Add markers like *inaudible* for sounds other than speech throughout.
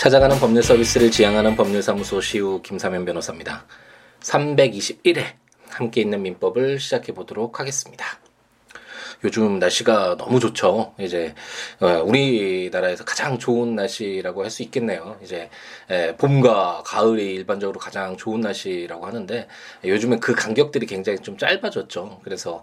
찾아가는 법률 서비스를 지향하는 법률사무소 시우 김사면 변호사입니다. 321회 함께 있는 민법을 시작해 보도록 하겠습니다. 요즘 날씨가 너무 좋죠. 이제 어, 우리나라에서 가장 좋은 날씨라고 할 수 있겠네요. 이제 봄과 가을이 일반적으로 가장 좋은 날씨라고 하는데 요즘엔 그 간격들이 굉장히 좀 짧아졌죠. 그래서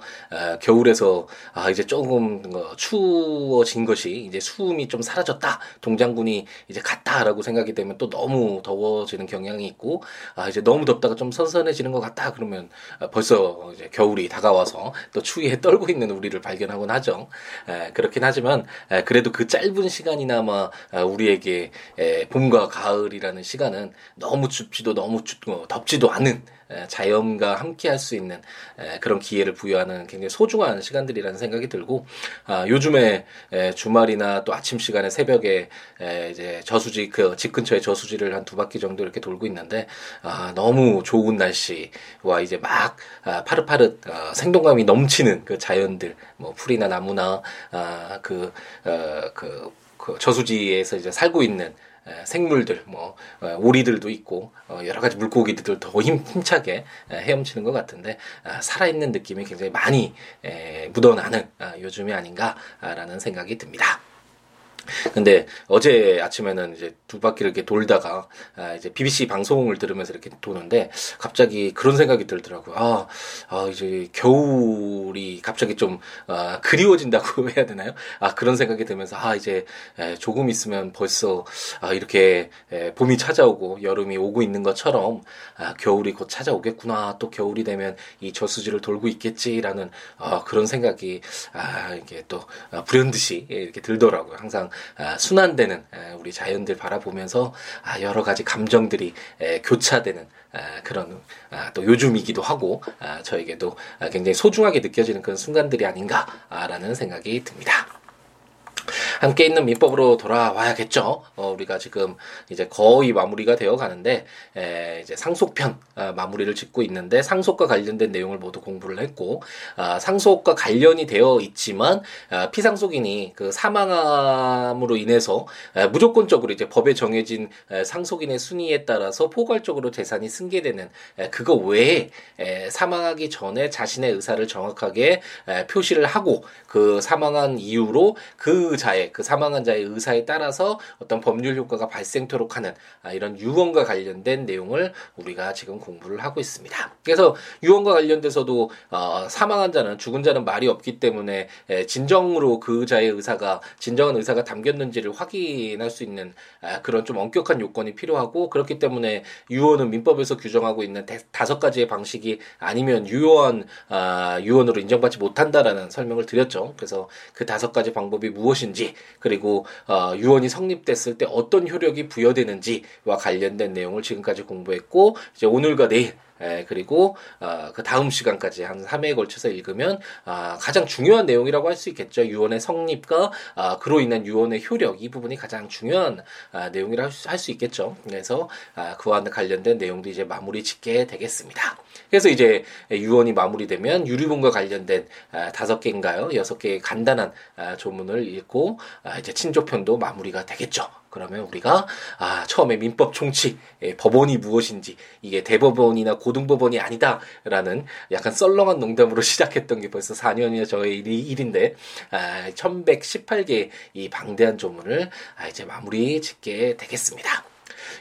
겨울에서 아 이제 조금 어, 추워진 것이 이제 수음이 좀 사라졌다. 동장군이 이제 갔다라고 생각이 되면 또 너무 더워지는 경향이 있고 아 이제 너무 덥다가 좀 선선해지는 것 같다. 그러면 벌써 이제 겨울이 다가와서 또 추위에 떨고 있는 우리를 발견하곤 하죠. 에, 그렇긴 하지만 에, 그래도 그 짧은 시간이나마 아, 우리에게 에, 봄과 가을이라는 시간은 너무 춥지도 너무 춥, 어, 덥지도 않은 자연과 함께 할 수 있는 그런 기회를 부여하는 굉장히 소중한 시간들이라는 생각이 들고 아, 요즘에 주말이나 또 아침 시간에 새벽에 이제 저수지 그 집 근처에 저수지를 한 두 바퀴 정도 이렇게 돌고 있는데 아, 너무 좋은 날씨와 이제 막 아, 파릇파릇 어, 생동감이 넘치는 그 자연들 뭐 풀이나 나무나 그, 어, 그, 그 저수지에서 이제 살고 있는 생물들, 뭐 오리들도 있고 어, 여러 가지 물고기들 더 힘, 힘차게 헤엄치는 것 같은데 아, 살아있는 느낌이 굉장히 많이 묻어나는 아, 요즘이 아닌가라는 생각이 듭니다. 근데 어제 아침에는 이제 두 바퀴를 이렇게 돌다가 아 이제 BBC 방송을 들으면서 이렇게 도는데 갑자기 그런 생각이 들더라고요. 아, 아 이제 겨울이 갑자기 좀 아, 그리워진다고 *laughs* 해야 되나요? 아 그런 생각이 들면서 아 이제 에, 조금 있으면 벌써 아 이렇게 에, 봄이 찾아오고 여름이 오고 있는 것처럼 아 겨울이 곧 찾아오겠구나. 또 겨울이 되면 이 저수지를 돌고 있겠지라는 아 그런 생각이 아 이게 또 아, 불현듯이 이렇게 들더라고요. 항상 아, 순환되는 우리 자연들 바라보면서 아, 여러 가지 감정들이 교차되는 아, 그런 또 요즘이기도 하고 저에게도 굉장히 소중하게 느껴지는 그런 순간들이 아닌가라는 생각이 듭니다. 함께 있는 민법으로 돌아와야겠죠. 어, 우리가 지금 이제 거의 마무리가 되어 가는데 에, 이제 상속편 아, 마무리를 짓고 있는데 상속과 관련된 내용을 모두 공부를 했고 아, 상속과 관련이 되어 있지만 아, 피상속인이 그 사망함으로 인해서 에, 무조건적으로 이제 법에 정해진 에, 상속인의 순위에 따라서 포괄적으로 재산이 승계되는 에, 그거 외에 에, 사망하기 전에 자신의 의사를 정확하게 에, 표시를 하고 그 사망한 이유로 그 자의 그 사망한 자의 의사에 따라서 어떤 법률 효과가 발생토록 하는 아, 이런 유언과 관련된 내용을 우리가 지금 공부를 하고 있습니다. 그래서 유언과 관련돼서도 어, 사망한 자는 죽은 자는 말이 없기 때문에 에, 진정으로 그 자의 의사가 진정한 의사가 담겼는지를 확인할 수 있는 아, 그런 좀 엄격한 요건이 필요하고 그렇기 때문에 유언은 민법에서 규정하고 있는 대, 다섯 가지의 방식이 아니면 유언 아, 유언으로 인정받지 못한다라는 설명을 드렸죠. 그래서 그 다섯 가지 방법이 무엇인지 그리고 어, 유언이 성립됐을 때 어떤 효력이 부여되는지와 관련된 내용을 지금까지 공부했고 이제 오늘과 내일 에, 그리고 어, 그 다음 시간까지 한 3회에 걸쳐서 읽으면 아, 가장 중요한 내용이라고 할 수 있겠죠. 유언의 성립과 아, 그로 인한 유언의 효력 이 부분이 가장 중요한 아, 내용이라 할 수 있겠죠. 그래서 아, 그와 관련된 내용도 이제 마무리 짓게 되겠습니다. 그래서 이제 유언이 마무리되면 유류분과 관련된 아, 다섯 개인가요? 여섯 개의 간단한 아, 조문을 읽고 아, 이제 친조편도 마무리가 되겠죠. 그러면 우리가 아 처음에 민법 총칙 예, 법원이 무엇인지 이게 대법원이나 고등법원이 아니다라는 약간 썰렁한 농담으로 *laughs* 시작했던 게 벌써 4년이나 저의 일인데 아 1118개 이 방대한 조문을 아, 이제 마무리 짓게 되겠습니다.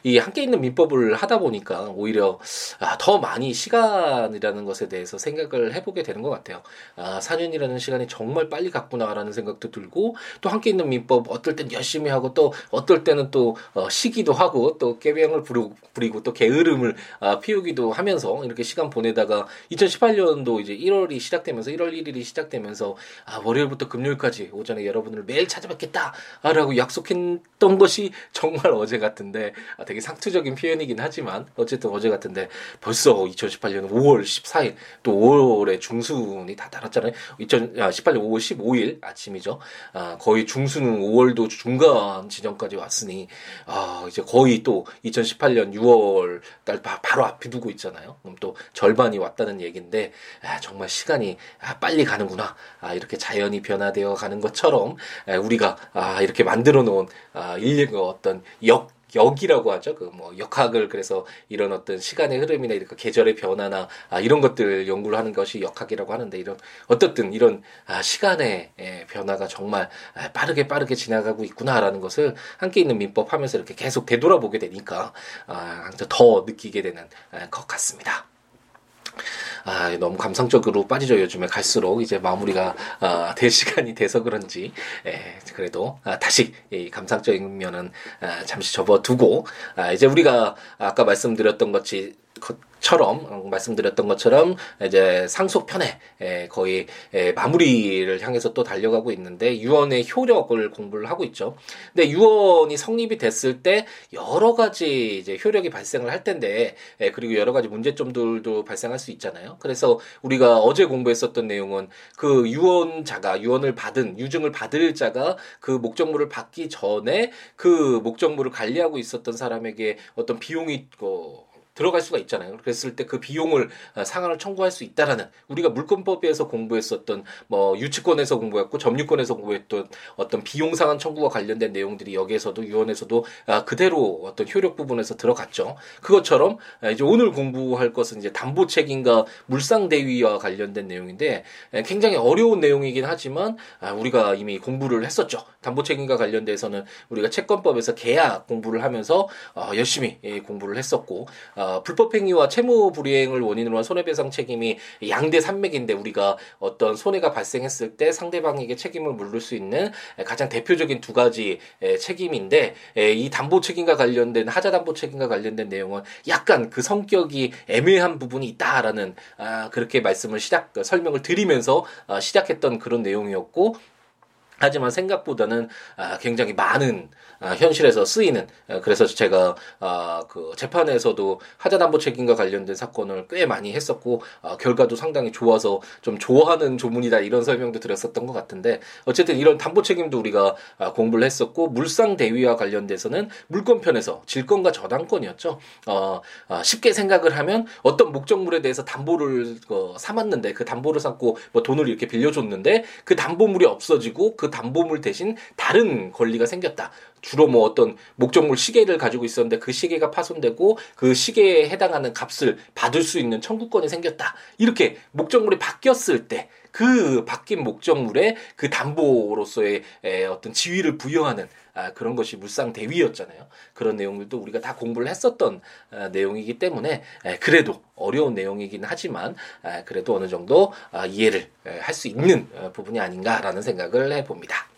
이 함께 있는 민법을 하다 보니까 오히려 아, 더 많이 시간이라는 것에 대해서 생각을 해보게 되는 것 같아요. 아, 4년이라는 시간이 정말 빨리 갔구나라는 생각도 들고 또 함께 있는 민법 어떨 땐 열심히 하고 또 어떨 때는 또 어, 쉬기도 하고 또 깨병을 부리고 또 게으름을 아, 피우기도 하면서 이렇게 시간 보내다가 2018년도 이제 1월이 시작되면서 1월 1일이 시작되면서 아, 월요일부터 금요일까지 오전에 여러분을 매일 찾아뵙겠다라고 약속했던 것이 정말 어제 같은데 아, 되게 상투적인 표현이긴 하지만 어쨌든 어제 같은데 벌써 2018년 5월 14일 또 5월에 중순이 다 달았잖아요. 2018년 5월 15일 아침이죠. 아, 거의 중순은 5월도 중간 지점까지 왔으니 아, 이제 거의 또 2018년 6월 달 바로 앞에 두고 있잖아요. 그럼 또 절반이 왔다는 얘기인데 아, 정말 시간이 아, 빨리 가는구나. 아, 이렇게 자연이 변화되어 가는 것처럼 아, 우리가 아, 이렇게 만들어 놓은 아, 인류의 어떤 역 역이라고 하죠. 그 뭐 역학을 그래서 이런 어떤 시간의 흐름이나 이렇게 계절의 변화나 아, 이런 것들 연구를 하는 것이 역학이라고 하는데 이런 어떻든 이런 아, 시간의 예, 변화가 정말 아, 빠르게 빠르게 지나가고 있구나라는 것을 함께 있는 민법 하면서 이렇게 계속 되돌아보게 되니까 아, 더 느끼게 되는 아, 것 같습니다. 아, 너무 감성적으로 빠지죠. 요즘에 갈수록 이제 마무리가 아, 될 시간이 돼서 그런지 예, 그래도 아, 다시 이 감상적인 면은 아, 잠시 접어두고 아, 이제 우리가 아까 말씀드렸던 것이 처럼 어, 말씀드렸던 것처럼 이제 상속 편에 거의 마무리를 향해서 또 달려가고 있는데 유언의 효력을 공부를 하고 있죠. 근데 유언이 성립이 됐을 때 여러 가지 이제 효력이 발생을 할 텐데 그리고 여러 가지 문제점들도 발생할 수 있잖아요. 그래서 우리가 어제 공부했었던 내용은 그 유언자가 유언을 받은 유증을 받을 자가 그 목적물을 받기 전에 그 목적물을 관리하고 있었던 사람에게 어떤 비용이 어, 들어갈 수가 있잖아요. 그랬을 때 그 비용을 어, 상한을 청구할 수 있다라는 우리가 물권법에서 공부했었던 뭐 유치권에서 공부했고 점유권에서 공부했던 어떤 비용 상한 청구와 관련된 내용들이 여기에서도 유언에서도 아, 그대로 어떤 효력 부분에서 들어갔죠. 그것처럼 아, 이제 오늘 공부할 것은 이제 담보 책임과 물상 대위와 관련된 내용인데 굉장히 어려운 내용이긴 하지만 아, 우리가 이미 공부를 했었죠. 담보 책임과 관련돼서는 우리가 채권법에서 계약 공부를 하면서 어, 열심히 예, 공부를 했었고 어, 불법행위와 채무 불이행을 원인으로 한 손해배상 책임이 양대 산맥인데 우리가 어떤 손해가 발생했을 때 상대방에게 책임을 물을 수 있는 가장 대표적인 두 가지 책임인데 이 담보 책임과 관련된 하자 담보 책임과 관련된 내용은 약간 그 성격이 애매한 부분이 있다라는 아, 그렇게 말씀을 시작 설명을 드리면서 아, 시작했던 그런 내용이었고 하지만 생각보다는 아, 굉장히 많은 아, 현실에서 쓰이는 아, 그래서 제가 아, 그 재판에서도 하자담보 책임과 관련된 사건을 꽤 많이 했었고 아, 결과도 상당히 좋아서 좀 좋아하는 조문이다 이런 설명도 드렸었던 것 같은데 어쨌든 이런 담보 책임도 우리가 아, 공부를 했었고 물상 대위와 관련돼서는 물권 편에서 질권과 저당권이었죠. 어, 아, 쉽게 생각을 하면 어떤 목적물에 대해서 담보를 어, 삼았는데 그 담보를 삼고 뭐 돈을 이렇게 빌려줬는데 그 담보물이 없어지고 그 담보물 대신 다른 권리가 생겼다. 주로 뭐 어떤 목적물 시계를 가지고 있었는데 그 시계가 파손되고 그 시계에 해당하는 값을 받을 수 있는 청구권이 생겼다. 이렇게 목적물이 바뀌었을 때 그 바뀐 목적물에 그 담보로서의 어떤 지위를 부여하는 아, 그런 것이 물상 대위였잖아요. 그런 내용들도 우리가 다 공부를 했었던 아, 내용이기 때문에 그래도 어려운 내용이긴 하지만 아, 그래도 어느 정도 이해를 할 수 있는 어, 부분이 아닌가라는 생각을 해봅니다.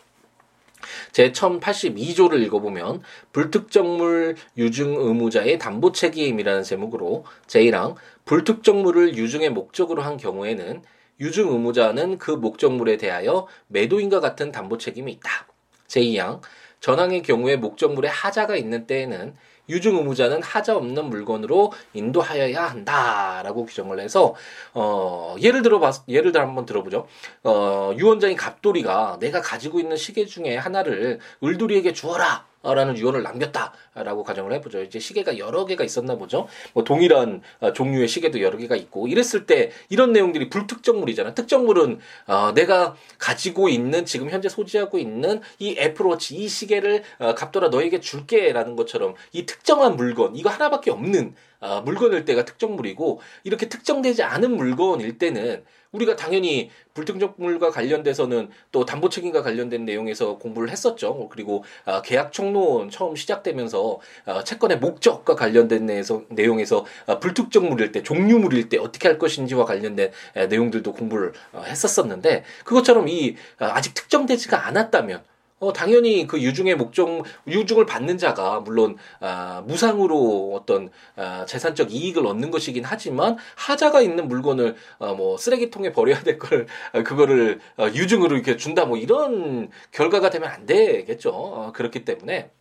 제 1082조를 읽어보면 불특정물 유증 의무자의 담보 책임이라는 제목으로 제1항 불특정물을 유증의 목적으로 한 경우에는 유증 의무자는 그 목적물에 대하여 매도인과 같은 담보 책임이 있다. 제2항 전항의 경우에 목적물에 하자가 있는 때에는 유증 의무자는 하자 없는 물건으로 인도하여야 한다라고 규정을 해서 어 예를 들어 봐 예를 들어 한번 들어보죠. 어 유언장인 갑돌이가 내가 가지고 있는 시계 중에 하나를 을돌이에게 주어라. 라는 유언을 남겼다라고 가정을 해보죠. 이제 시계가 여러 개가 있었나 보죠. 뭐 동일한 어, 종류의 시계도 여러 개가 있고 이랬을 때 이런 내용들이 불특정물이잖아. 특정물은 어, 내가 가지고 있는 지금 현재 소지하고 있는 이 애플워치 이 시계를 어, 갑돌아 너에게 줄게라는 것처럼 이 특정한 물건 이거 하나밖에 없는 어, 물건일 때가 특정물이고 이렇게 특정되지 않은 물건일 때는 우리가 당연히 불특정물과 관련돼서는 또 담보 책임과 관련된 내용에서 공부를 했었죠. 그리고 어, 계약 총론 처음 시작되면서 어, 채권의 목적과 관련된 내에서, 내용에서 어, 불특정물일 때, 종류물일 때 어떻게 할 것인지와 관련된 에, 내용들도 공부를 어, 했었었는데 그것처럼 이 어, 아직 특정되지가 않았다면 어, 당연히 그 유증의 목적, 유증을 받는 자가 물론, 아, 무상으로 어떤, 아, 재산적 이익을 얻는 것이긴 하지만, 하자가 있는 물건을, 어, 뭐, 쓰레기통에 버려야 될 걸, 어, 그거를, 어, 유증으로 이렇게 준다, 뭐, 이런 결과가 되면 안 되겠죠. 어, 그렇기 때문에,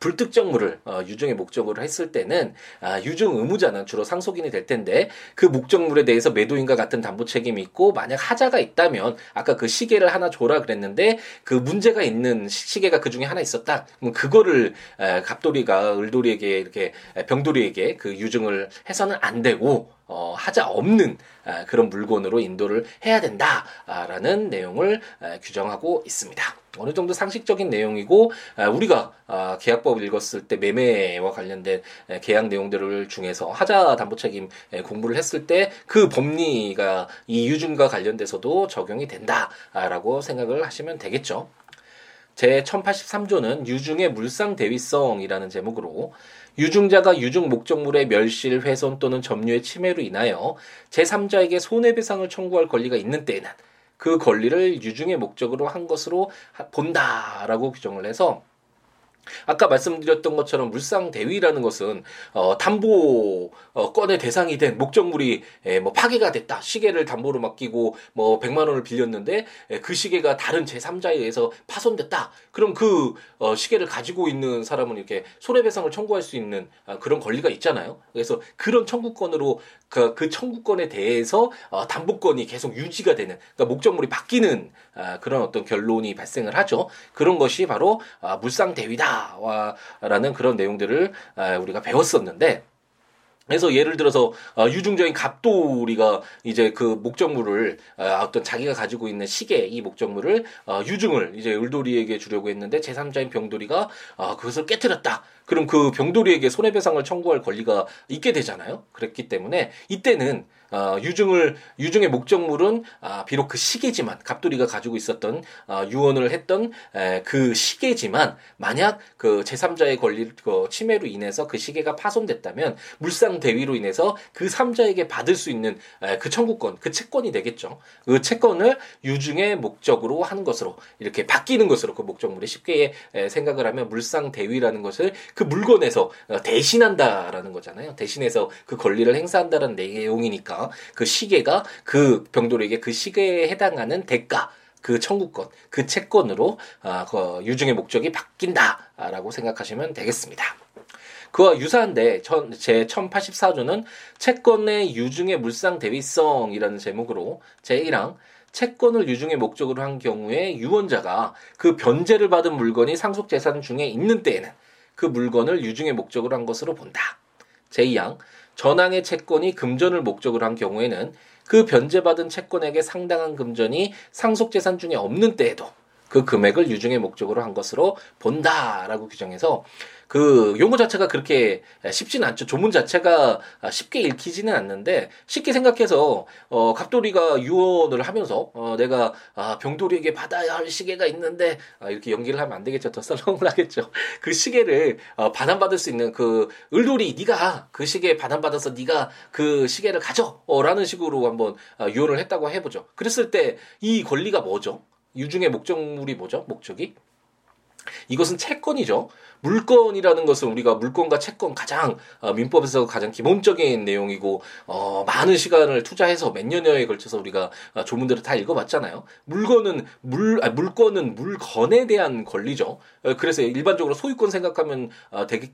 불특정물을 어, 유증의 목적으로 했을 때는 아, 유증 의무자는 주로 상속인이 될 텐데 그 목적물에 대해서 매도인과 같은 담보 책임이 있고 만약 하자가 있다면 아까 그 시계를 하나 줘라 그랬는데 그 문제가 있는 시계가 그 중에 하나 있었다. 그럼 그거를 에, 갑돌이가 을돌이에게 이렇게 병돌이에게 그 유증을 해서는 안 되고 어, 하자 없는 아, 그런 물건으로 인도를 해야 된다라는 내용을 아, 규정하고 있습니다. 어느 정도 상식적인 내용이고 아, 우리가 아, 계약법을 읽었을 때 매매와 관련된 계약 내용들을 중에서 하자 담보 책임 공부를 했을 때 그 법리가 이 유증과 관련돼서도 적용이 된다라고 생각을 하시면 되겠죠. 제 1083조는 유증의 물상 대위성이라는 제목으로 유증자가 유증 목적물의 멸실, 훼손 또는 점유의 침해로 인하여 제3자에게 손해배상을 청구할 권리가 있는 때에는 그 권리를 유증의 목적으로 한 것으로 본다라고 규정을 해서 아까 말씀드렸던 것처럼 물상 대위라는 것은 어, 담보 어, 건의 대상이 된 목적물이 에, 뭐 파괴가 됐다. 시계를 담보로 맡기고 뭐 100만 원을 빌렸는데 에, 그 시계가 다른 제3자에 의해서 파손됐다. 그럼 그 어, 시계를 가지고 있는 사람은 이렇게 손해배상을 청구할 수 있는 아, 그런 권리가 있잖아요. 그래서 그런 청구권으로 그, 그 청구권에 대해서 어, 담보권이 계속 유지가 되는 그러니까 목적물이 바뀌는 아, 그런 어떤 결론이 발생을 하죠. 그런 것이 바로 아, 물상 대위다 라는 그런 내용들을 아, 우리가 배웠었는데 그래서 예를 들어서 어, 유중적인 갑돌이가 이제 그 목적물을 어, 어떤 자기가 가지고 있는 시계 이 목적물을 어, 유중을 이제 을돌이에게 주려고 했는데 제3자인 병돌이가 어, 그것을 깨뜨렸다. 그럼 그 병돌이에게 손해배상을 청구할 권리가 있게 되잖아요. 그랬기 때문에 이때는 어, 유증을 유증의 목적물은 아, 비록 그 시계지만 갑돌이가 가지고 있었던 어, 유언을 했던 에, 그 시계지만 만약 그 제3자의 권리 그 침해로 인해서 그 시계가 파손됐다면 물상 대위로 인해서 그 3자에게 받을 수 있는 에, 그 청구권, 그 채권이 되겠죠. 그 채권을 유증의 목적으로 하는 것으로 이렇게 바뀌는 것으로 그 목적물이 쉽게 에, 생각을 하면 물상 대위라는 것을 그 물건에서 어, 대신한다라는 거잖아요. 대신해서 그 권리를 행사한다는 내용이니까 그 시계가 그 병돌에게 그 시계에 해당하는 대가 그 청구권, 그 채권으로 아, 그 유증의 목적이 바뀐다라고 생각하시면 되겠습니다. 그와 유사한데 전, 제 1084조는 채권의 유증의 물상 대위성이라는 제목으로 제1항 채권을 유증의 목적으로 한 경우에 유언자가 그 변제를 받은 물건이 상속 재산 중에 있는 때에는 그 물건을 유증의 목적으로 한 것으로 본다. 제2항 전항의 채권이 금전을 목적으로 한 경우에는 그 변제받은 채권에게 상당한 금전이 상속재산 중에 없는 때에도 그 금액을 유증의 목적으로 한 것으로 본다라고 규정해서 그 용어 자체가 그렇게 쉽지는 않죠. 조문 자체가 쉽게 읽히지는 않는데 쉽게 생각해서 어 갑돌이가 유언을 하면서 어 내가 아 병돌이에게 받아야 할 시계가 있는데 아 이렇게 연기를 하면 안 되겠죠. 더 썰렁을 하겠죠. *laughs* 그 시계를 어 반환받을 수 있는 그 을돌이 네가 그 시계 반환받아서 네가 그 시계를 가져라는 식으로 한번 어, 유언을 했다고 해보죠. 그랬을 때 이 권리가 뭐죠? 유중의 목적물이 뭐죠? 목적이 이것은 채권이죠. 물건이라는 것은 우리가 물건과 채권 가장 어, 민법에서 가장 기본적인 내용이고 어, 많은 시간을 투자해서 몇 년여에 걸쳐서 우리가 어, 조문들을 다 읽어봤잖아요. 물건은 물 아, 물건은 물건에 대한 권리죠. 어, 그래서 일반적으로 소유권 생각하면 어, 되겠,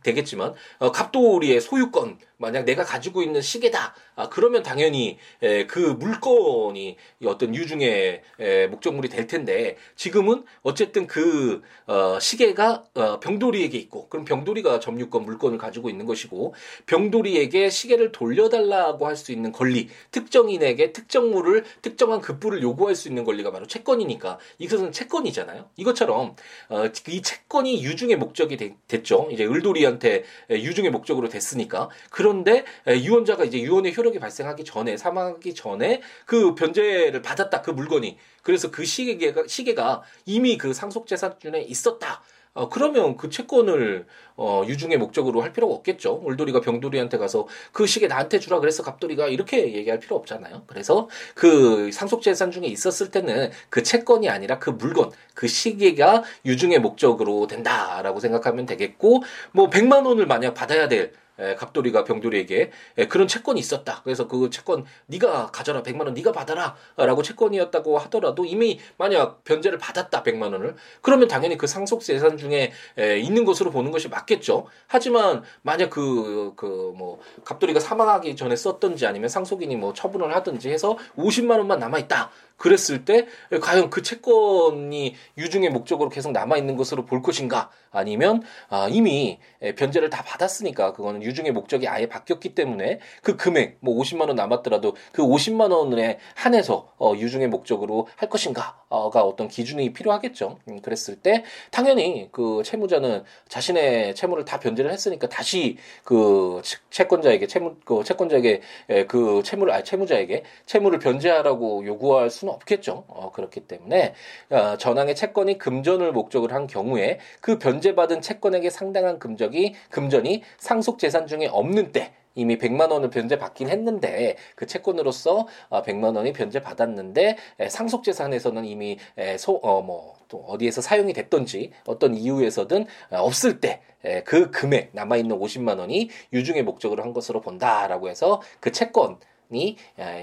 어, 갑돌이의 소유권 만약 내가 가지고 있는 시계다. 아, 그러면 당연히 에, 그 물건이 어떤 유중의 에, 목적물이 될 텐데 지금은 어쨌든 그 어, 시계 가 어, 병돌이에게 있고 그럼 병돌이가 점유권 물건을 가지고 있는 것이고 병돌이에게 시계를 돌려달라고 할 수 있는 권리 특정인에게 특정물을 특정한 급부를 요구할 수 있는 권리가 바로 채권이니까 이것은 채권이잖아요. 이것처럼 어, 이 채권이 유중의 목적이 되, 됐죠. 이제 을돌이한테 유중의 목적으로 됐으니까 그런데 유언자가 이제 유언의 효력이 발생하기 전에 사망하기 전에 그 변제를 받았다 그 물건이 그래서 그 시계가 시계가 이미 그 상속재산중에 있었다. 어, 그러면 그 채권을 어, 유중의 목적으로 할 필요가 없겠죠. 울돌이가 병돌이한테 가서 그 시계 나한테 주라 그래서 갑돌이가 이렇게 얘기할 필요 없잖아요. 그래서 그 상속재산 중에 있었을 때는 그 채권이 아니라 그 물건, 그 시계가 유중의 목적으로 된다라고 생각하면 되겠고, 뭐 100만 원을 만약 받아야 될 에, 갑돌이가 병돌이에게 에, 그런 채권이 있었다. 그래서 그 채권 네가 가져라 100만 원 네가 받아라라고 채권이었다고 하더라도 이미 만약 변제를 받았다 100만 원을 그러면 당연히 그 상속 재산 중에 에, 있는 것으로 보는 것이 맞겠죠. 하지만 만약 그 그 뭐 갑돌이가 사망하기 전에 썼던지 아니면 상속인이 뭐 처분을 하든지 해서 50만 원만 남아 있다. 그랬을 때 과연 그 채권이 유증의 목적으로 계속 남아 있는 것으로 볼 것인가? 아니면 아, 이미 변제를 다 받았으니까 그거는 유증의 목적이 아예 바뀌었기 때문에 그 금액 뭐 50만 원 남았더라도 그 50만 원에 한해서 어, 유증의 목적으로 할 것인가 가 어떤 기준이 필요하겠죠. 음, 그랬을 때 당연히 그 채무자는 자신의 채무를 다 변제를 했으니까 다시 그 채권자에게 채무 그 채권자에게 그 채무를 아 채무자에게 채무를 변제하라고 요구할 수는 없겠죠. 어, 그렇기 때문에 어, 전항의 채권이 금전을 목적으로 한 경우에 그 변제받은 채권에게 상당한 금적이 금전이 상속 재산 중에 없는 때 이미 100만 원을 변제받긴 했는데 그 채권으로서 100만 어, 원이 변제받았는데 상속 재산에서는 이미 소어뭐 또 어디에서 사용이 됐던지 어떤 이유에서든 어, 없을 때 그 금액 남아 있는 50만 원이 유증의 목적으로 한 것으로 본다라고 해서 그 채권이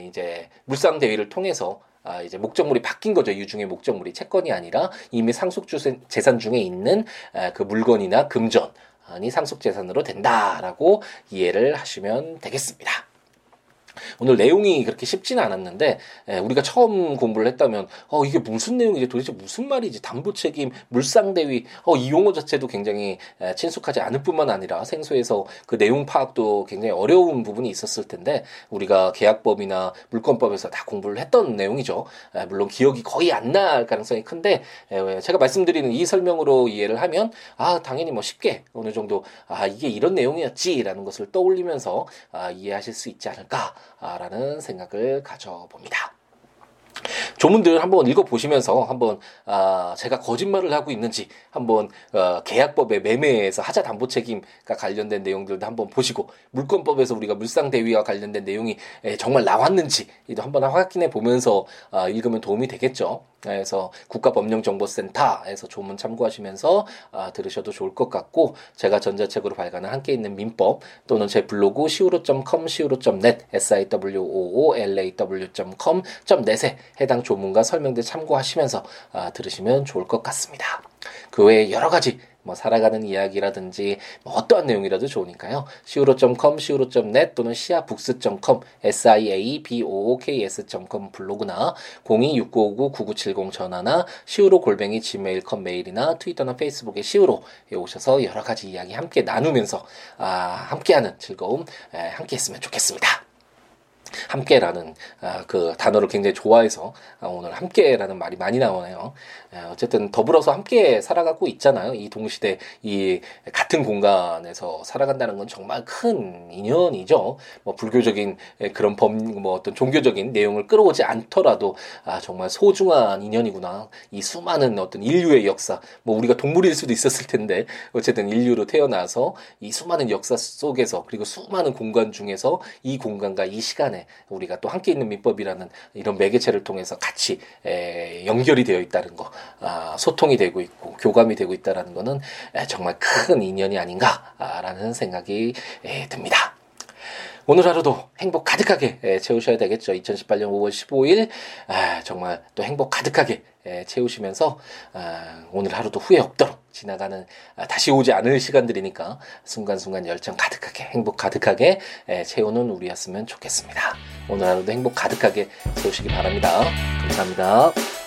이제 물상 대위를 통해서 아, 이제 목적물이 바뀐 거죠. 유중의 목적물이 채권이 아니라 이미 상속 재산 중에 있는 그 물건이나 금전이 상속 재산으로 된다라고 이해를 하시면 되겠습니다. 오늘 내용이 그렇게 쉽지는 않았는데 에, 예, 우리가 처음 공부를 했다면 어 이게 무슨 내용이지 도대체 무슨 말이지 담보 책임 물상 대위 어 이 용어 자체도 굉장히 에, 친숙하지 않을 뿐만 아니라 생소해서 그 내용 파악도 굉장히 어려운 부분이 있었을 텐데 우리가 계약법이나 물권법에서 다 공부를 했던 내용이죠. 에, 물론 기억이 거의 안 날 가능성이 큰데 에, 제가 말씀드리는 이 설명으로 이해를 하면 아 당연히 뭐 쉽게 어느 정도 아 이게 이런 내용이었지라는 것을 떠올리면서 아, 이해하실 수 있지 않을까. 라는 생각을 가져봅니다. 조문들 한번 읽어보시면서 한번 아, 제가 거짓말을 하고 있는지 한번 어, 계약법의 매매에서 하자 담보 책임과 관련된 내용들도 한번 보시고 물권법에서 우리가 물상 대위와 관련된 내용이 에, 정말 나왔는지 이도 한번 확인해 보면서 아, 읽으면 도움이 되겠죠. 그래서 국가법령정보센터에서 조문 참고하시면서 아, 들으셔도 좋을 것 같고 제가 전자책으로 발간한 함께 있는 민법 또는 제 블로그 siwo.com siwo.net siwoolaw.com.net에 해당 조문과 설명들 참고하시면서 아, 들으시면 좋을 것 같습니다. 그 외에 여러 가지 뭐 살아가는 이야기라든지 뭐 어떠한 내용이라도 좋으니까요. siwo.com, siwo.net 또는 siabooks.com, siabooks.com 블로그나 026959-9970 전화나 siwo 골뱅이 gmail.com 메일이나 트위터나 페이스북에 siwo에 오셔서 여러 가지 이야기 함께 나누면서 아, 함께하는 즐거움 에, 함께했으면 좋겠습니다. 함께라는 아, 그 단어를 굉장히 좋아해서 아, 오늘 함께라는 말이 많이 나오네요. 아, 어쨌든 더불어서 함께 살아가고 있잖아요. 이 동시대 이 같은 공간에서 살아간다는 건 정말 큰 인연이죠. 뭐 불교적인 그런 범 뭐 어떤 종교적인 내용을 끌어오지 않더라도 아 정말 소중한 인연이구나. 이 수많은 어떤 인류의 역사 뭐 우리가 동물일 수도 있었을 텐데 어쨌든 인류로 태어나서 이 수많은 역사 속에서 그리고 수많은 공간 중에서 이 공간과 이 시간에 우리가 또 함께 있는 민법이라는 이런 매개체를 통해서 같이 에, 연결이 되어 있다는 거, 아, 소통이 되고 있고 교감이 되고 있다라는 거는 에, 정말 큰 인연이 아닌가라는 생각이 에, 듭니다. 오늘 하루도 행복 가득하게 채우셔야 되겠죠. 2018년 5월 15일 아, 정말 또 행복 가득하게 채우시면서 아, 오늘 하루도 후회 없도록 지나가는 아, 다시 오지 않을 시간들이니까 순간순간 열정 가득하게 행복 가득하게 채우는 우리였으면 좋겠습니다. 오늘 하루도 행복 가득하게 채우시기 바랍니다. 감사합니다.